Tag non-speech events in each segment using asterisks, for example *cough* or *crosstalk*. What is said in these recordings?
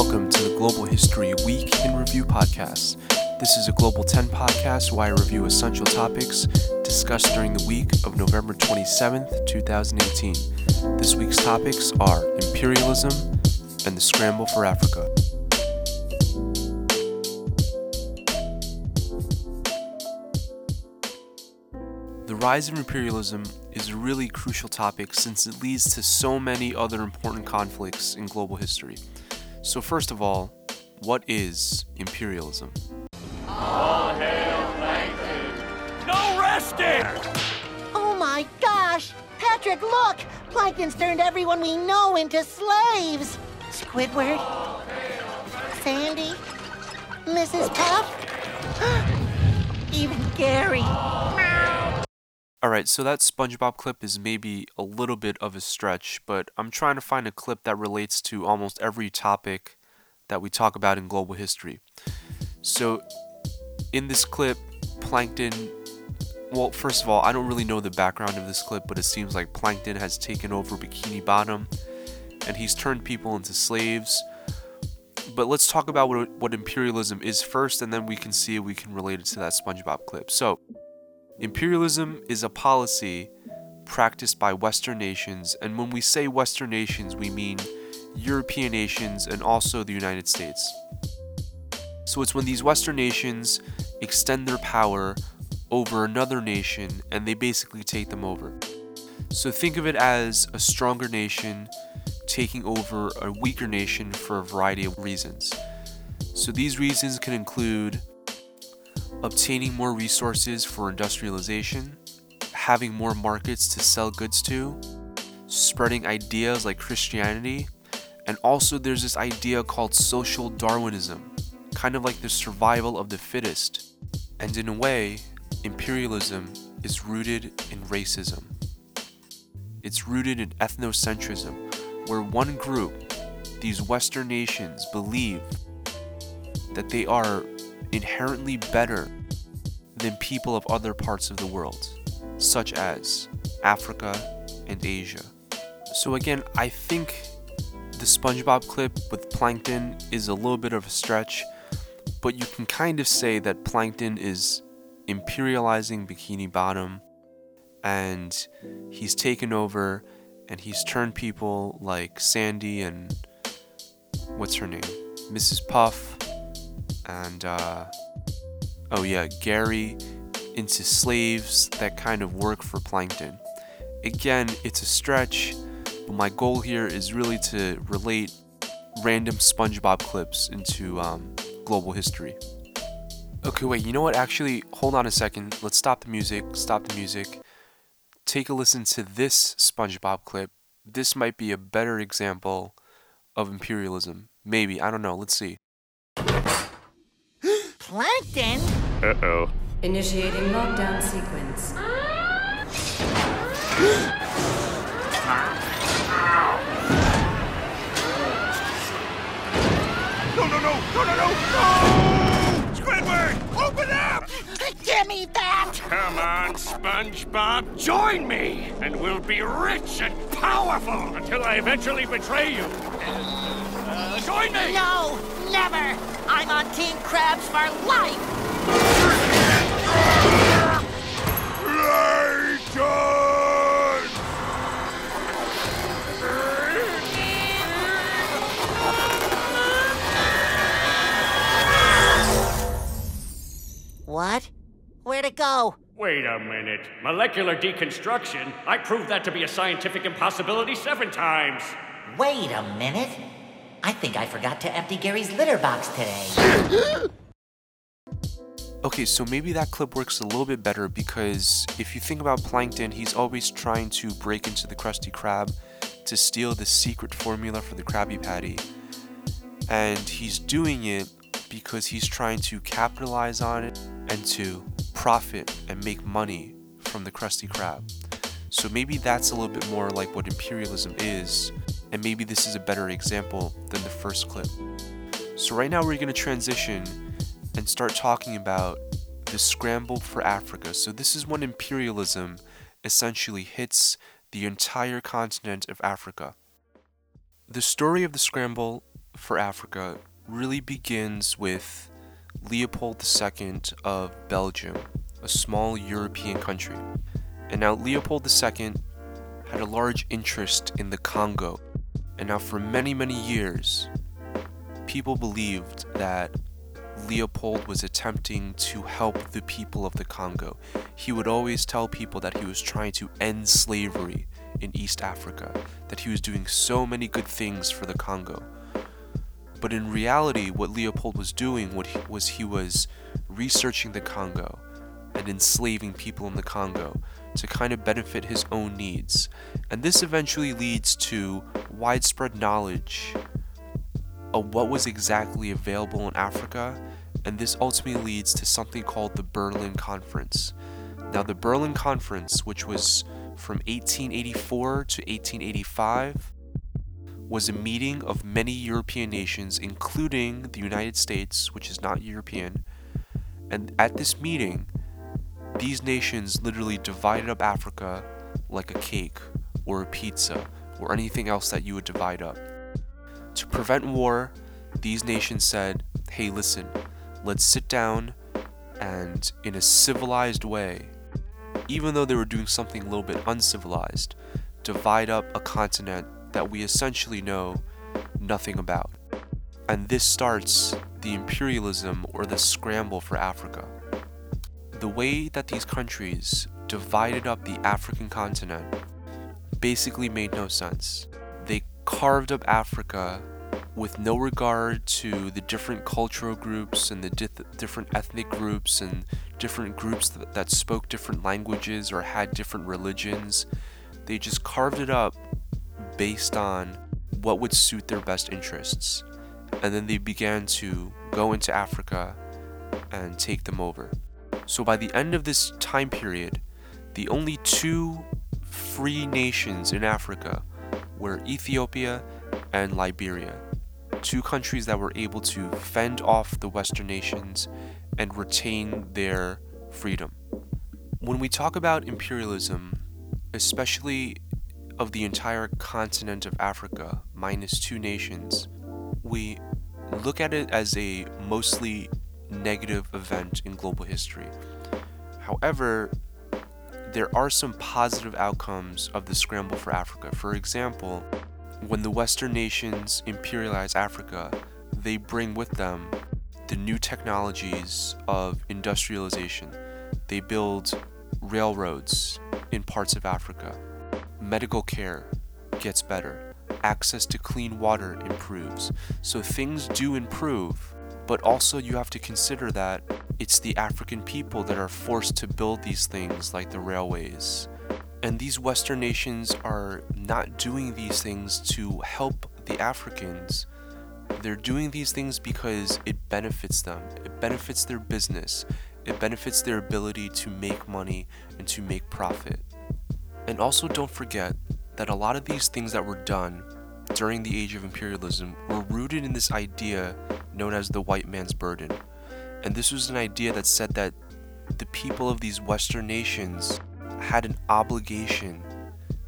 Welcome to the Global History Week in Review podcast. This is a Global 10 podcast where I review essential topics discussed during the week of November 27th, 2018. This week's topics are imperialism and the scramble for Africa. The rise of imperialism is a really crucial topic since it leads to so many other important conflicts in global history. So, first of all, what is imperialism? All hail Plankton! No resting! Oh my gosh! Patrick, look! Plankton's turned everyone we know into slaves! Squidward? Sandy? Mrs. Puff? *gasps* Even Gary. Alright, so that SpongeBob clip is maybe a little bit of a stretch, but I'm trying to find a clip that relates to almost every topic that we talk about in global history. So, in this clip, Plankton. Well, first of all, I don't really know the background of this clip, but it seems like Plankton has taken over Bikini Bottom and he's turned people into slaves. But let's talk about what, what imperialism is first, and then we can see if we can relate it to that SpongeBob clip. So, Imperialism is a policy practiced by Western nations, and when we say Western nations, we mean European nations and also the United States. So it's when these Western nations extend their power over another nation and they basically take them over. So think of it as a stronger nation taking over a weaker nation for a variety of reasons. So these reasons can include obtaining more resources for industrialization, having more markets to sell goods to, spreading ideas like Christianity, and also there's this idea called social Darwinism, kind of like the survival of the fittest. And in a way, imperialism is rooted in racism. It's rooted in ethnocentrism, where one group, these Western nations, believe that they are inherently better than people of other parts of the world, such as Africa and Asia. So, again, I think the SpongeBob clip with Plankton is a little bit of a stretch, but you can kind of say that Plankton is imperializing Bikini Bottom and he's taken over and he's turned people like Sandy and what's her name? Mrs. Puff and uh, oh yeah, Gary into slaves that kind of work for Plankton. Again, it's a stretch, but my goal here is really to relate random SpongeBob clips into um, global history. Okay, wait, you know what? Actually, hold on a second. Let's stop the music. Stop the music. Take a listen to this SpongeBob clip. This might be a better example of imperialism. Maybe. I don't know. Let's see. Plankton? Uh-oh. Initiating lockdown sequence. No, no, no! No, no, no! No! Squidward! Open up! Give me that! Come on, SpongeBob, join me, and we'll be rich and powerful until I eventually betray you. Uh, join me! No, never! I'm on Team Krabs for life! Plankton! What? Where'd it go? Wait a minute. Molecular deconstruction? I proved that to be a scientific impossibility seven times. Wait a minute. I think I forgot to empty Gary's litter box today. *gasps* Okay, so maybe that clip works a little bit better because if you think about Plankton, he's always trying to break into the Krusty Krab to steal the secret formula for the Krabby Patty. And he's doing it because he's trying to capitalize on it and to profit and make money from the Krusty Krab. So maybe that's a little bit more like what imperialism is, and maybe this is a better example than the first clip. So right now we're going to transition and start talking about the scramble for Africa. So, this is when imperialism essentially hits the entire continent of Africa. The story of the scramble for Africa really begins with Leopold II of Belgium, a small European country. And now Leopold II had a large interest in the Congo. And now for many, many years, people believed that Leopold was attempting to help the people of the Congo. He would always tell people that he was trying to end slavery in East Africa, that he was doing so many good things for the Congo. But in reality, what Leopold was doing was he was researching the Congo and enslaving people in the Congo to kind of benefit his own needs. And this eventually leads to widespread knowledge of what was exactly available in Africa, and this ultimately leads to something called the Berlin Conference. Now, the Berlin Conference, which was from 1884 to 1885, was a meeting of many European nations, including the United States, which is not European. And at this meeting, these nations literally divided up Africa like a cake or a pizza or anything else that you would divide up. To prevent war, these nations said, hey, listen, let's sit down and, in a civilized way, even though they were doing something a little bit uncivilized, divide up a continent that we essentially know nothing about. And this starts the imperialism or the scramble for Africa. The way that these countries divided up the African continent basically made no sense. They carved up Africa with no regard to the different cultural groups and the di- different ethnic groups and different groups that, that spoke different languages or had different religions. They just carved it up based on what would suit their best interests. And then they began to go into Africa and take them over. So by the end of this time period, the only two free nations in Africa were Ethiopia and Liberia, two countries that were able to fend off the Western nations and retain their freedom. When we talk about imperialism, especially of the entire continent of Africa, minus two nations, we look at it as a mostly negative event in global history. However, there are some positive outcomes of the scramble for Africa. For example, when the Western nations imperialize Africa, they bring with them the new technologies of industrialization. They build railroads in parts of Africa medical care gets better, access to clean water improves. So things do improve, but also you have to consider that it's the African people that are forced to build these things like the railways. And these Western nations are not doing these things to help the Africans. They're doing these things because it benefits them, it benefits their business, it benefits their ability to make money and to make profit. And also don't forget that a lot of these things that were done during the age of imperialism were rooted in this idea known as the white man's burden. And this was an idea that said that the people of these Western nations had an obligation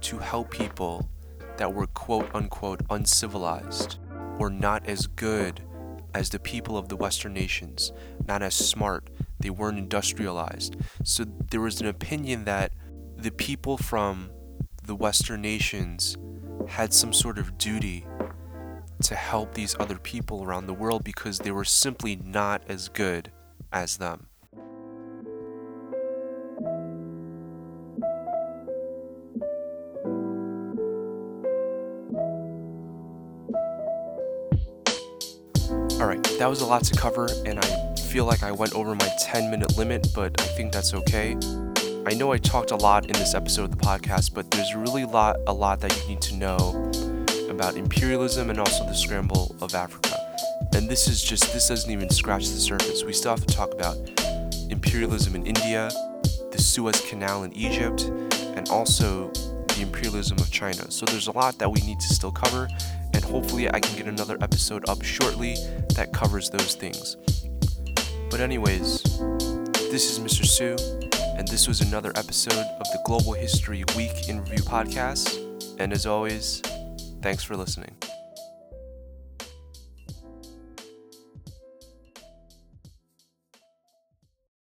to help people that were quote unquote uncivilized or not as good as the people of the Western nations, not as smart, they weren't industrialized. So there was an opinion that the people from the Western nations had some sort of duty to help these other people around the world because they were simply not as good as them. Alright, that was a lot to cover, and I feel like I went over my 10 minute limit, but I think that's okay. I know I talked a lot in this episode of the podcast, but there's really lot a lot that you need to know about imperialism and also the scramble of Africa. And this is just this doesn't even scratch the surface. We still have to talk about imperialism in India, the Suez Canal in Egypt, and also the imperialism of China. So there's a lot that we need to still cover, and hopefully I can get another episode up shortly that covers those things. But anyways, this is Mr. Sue and this was another episode of the Global History Week in Review podcast. And as always, thanks for listening.